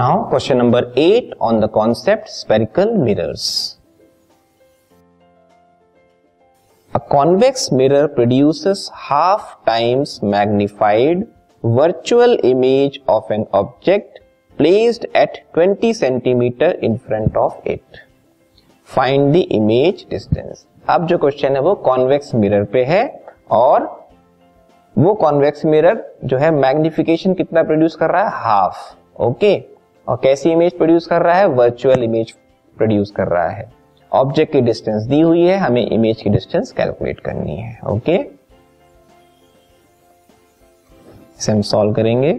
Now question number 8 on the concept spherical mirrors. A convex mirror produces half times magnified virtual image of an object placed at 20 centimeter in front of it. Find the image distance. अब जो question है वो convex mirror पे है और वो convex mirror जो है मैग्निफिकेशन कितना प्रोड्यूस कर रहा है हाफ़ ओके और कैसी इमेज प्रोड्यूस कर रहा है? वर्चुअल इमेज प्रोड्यूस कर रहा है। ऑब्जेक्ट की डिस्टेंस दी हुई है, हमें इमेज की डिस्टेंस कैलकुलेट करनी है ओके इसे हम सॉल्व करेंगे।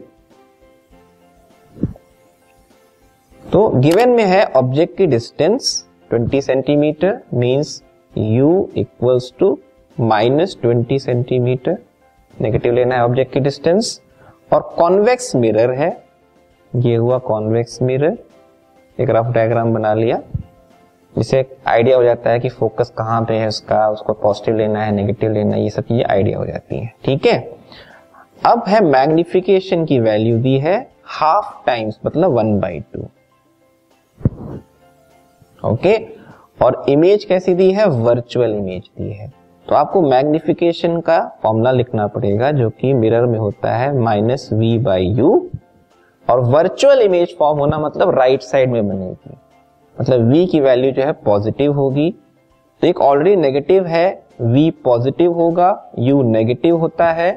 तो गिवन में है ऑब्जेक्ट की distance 20 centimetre means u equals to minus twenty centimetre negative लेना है ऑब्जेक्ट की डिस्टेंस और कॉन्वेक्स मिरर है ये हुआ कॉन्वेक्स मिरर एक रफ डायग्राम बना लिया। जिसे आइडिया हो जाता है कि फोकस कहाँ पे है उसका, उसको पॉजिटिव लेना है नेगेटिव लेना है, ये सब चीज़ें आइडिया हो जाती है। ठीक है? अब है मैग्निफिकेशन की वैल्यू दी है हाफ़ टाइम्स मतलब वन बाई टू ओके और इमेज कैसी दी है? वर्चुअल इमेज दी है। तो आपको मैग्निफिकेशन का फॉर्मूला लिखना पड़ेगा, जो कि मिरर में होता है माइनस वी बाई यू और वर्चुअल इमेज फॉर्म होना मतलब राइट साइड में बनेगी मतलब v की वैल्यू जो है पॉजिटिव होगी। तो एक ऑलरेडी नेगेटिव है, v पॉजिटिव होगा, u नेगेटिव होता है।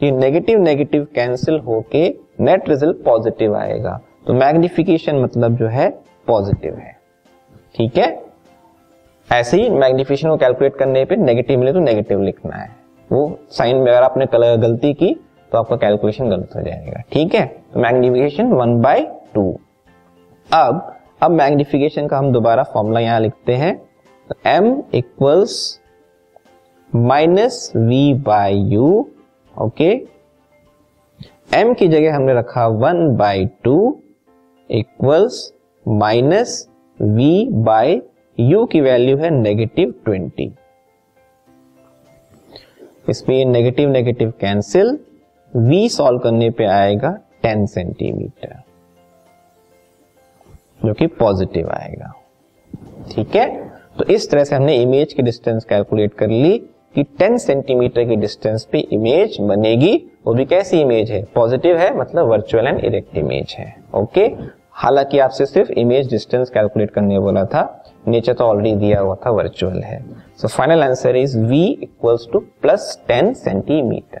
ये नेगेटिव नेगेटिव कैंसिल होके नेट रिज़ल्ट पॉजिटिव आएगा। तो मैग्निफिकेशन मतलब जो है पॉजिटिव है। ठीक है? ऐसे ही मैग्निफिकेशन को कैलकुलेट करने पे नेगेटिव मिले तो नेगेटिव लिखना है। वो साइन में अगर आपने गलती की तो आपका कैलकुलेशन गलत हो जाएगा। ठीक है? तो मैग्निफिकेशन वन बाय टू अब अब मैग्निफिकेशन का हम दोबारा फॉर्मूला यहाँ लिखते हैं। M equals minus V by U okay m की जगह हमने रखा one by two equals minus V by u की वैल्यू है नेगेटिव ट्वेंटी इसमें negative negative cancel v solve करने पे आएगा 10 सेंटीमीटर, जो कि पॉजिटिव आएगा। ठीक है? तो इस तरह से हमने इमेज की डिस्टेंस कैलकुलेट कर ली कि 10 सेंटीमीटर की डिस्टेंस पे इमेज बनेगी। वो भी कैसी इमेज है? पॉजिटिव है मतलब वर्चुअल एंड इरेक्ट इमेज है। ओके? हालाँकि आपसे सिर्फ़ इमेज डिस्टेंस कैलकुलेट करने बोला था। नेचर तो ऑलरेडी दिया हुआ था, वर्चुअल है। So final answer is V equals to plus ten centimetre.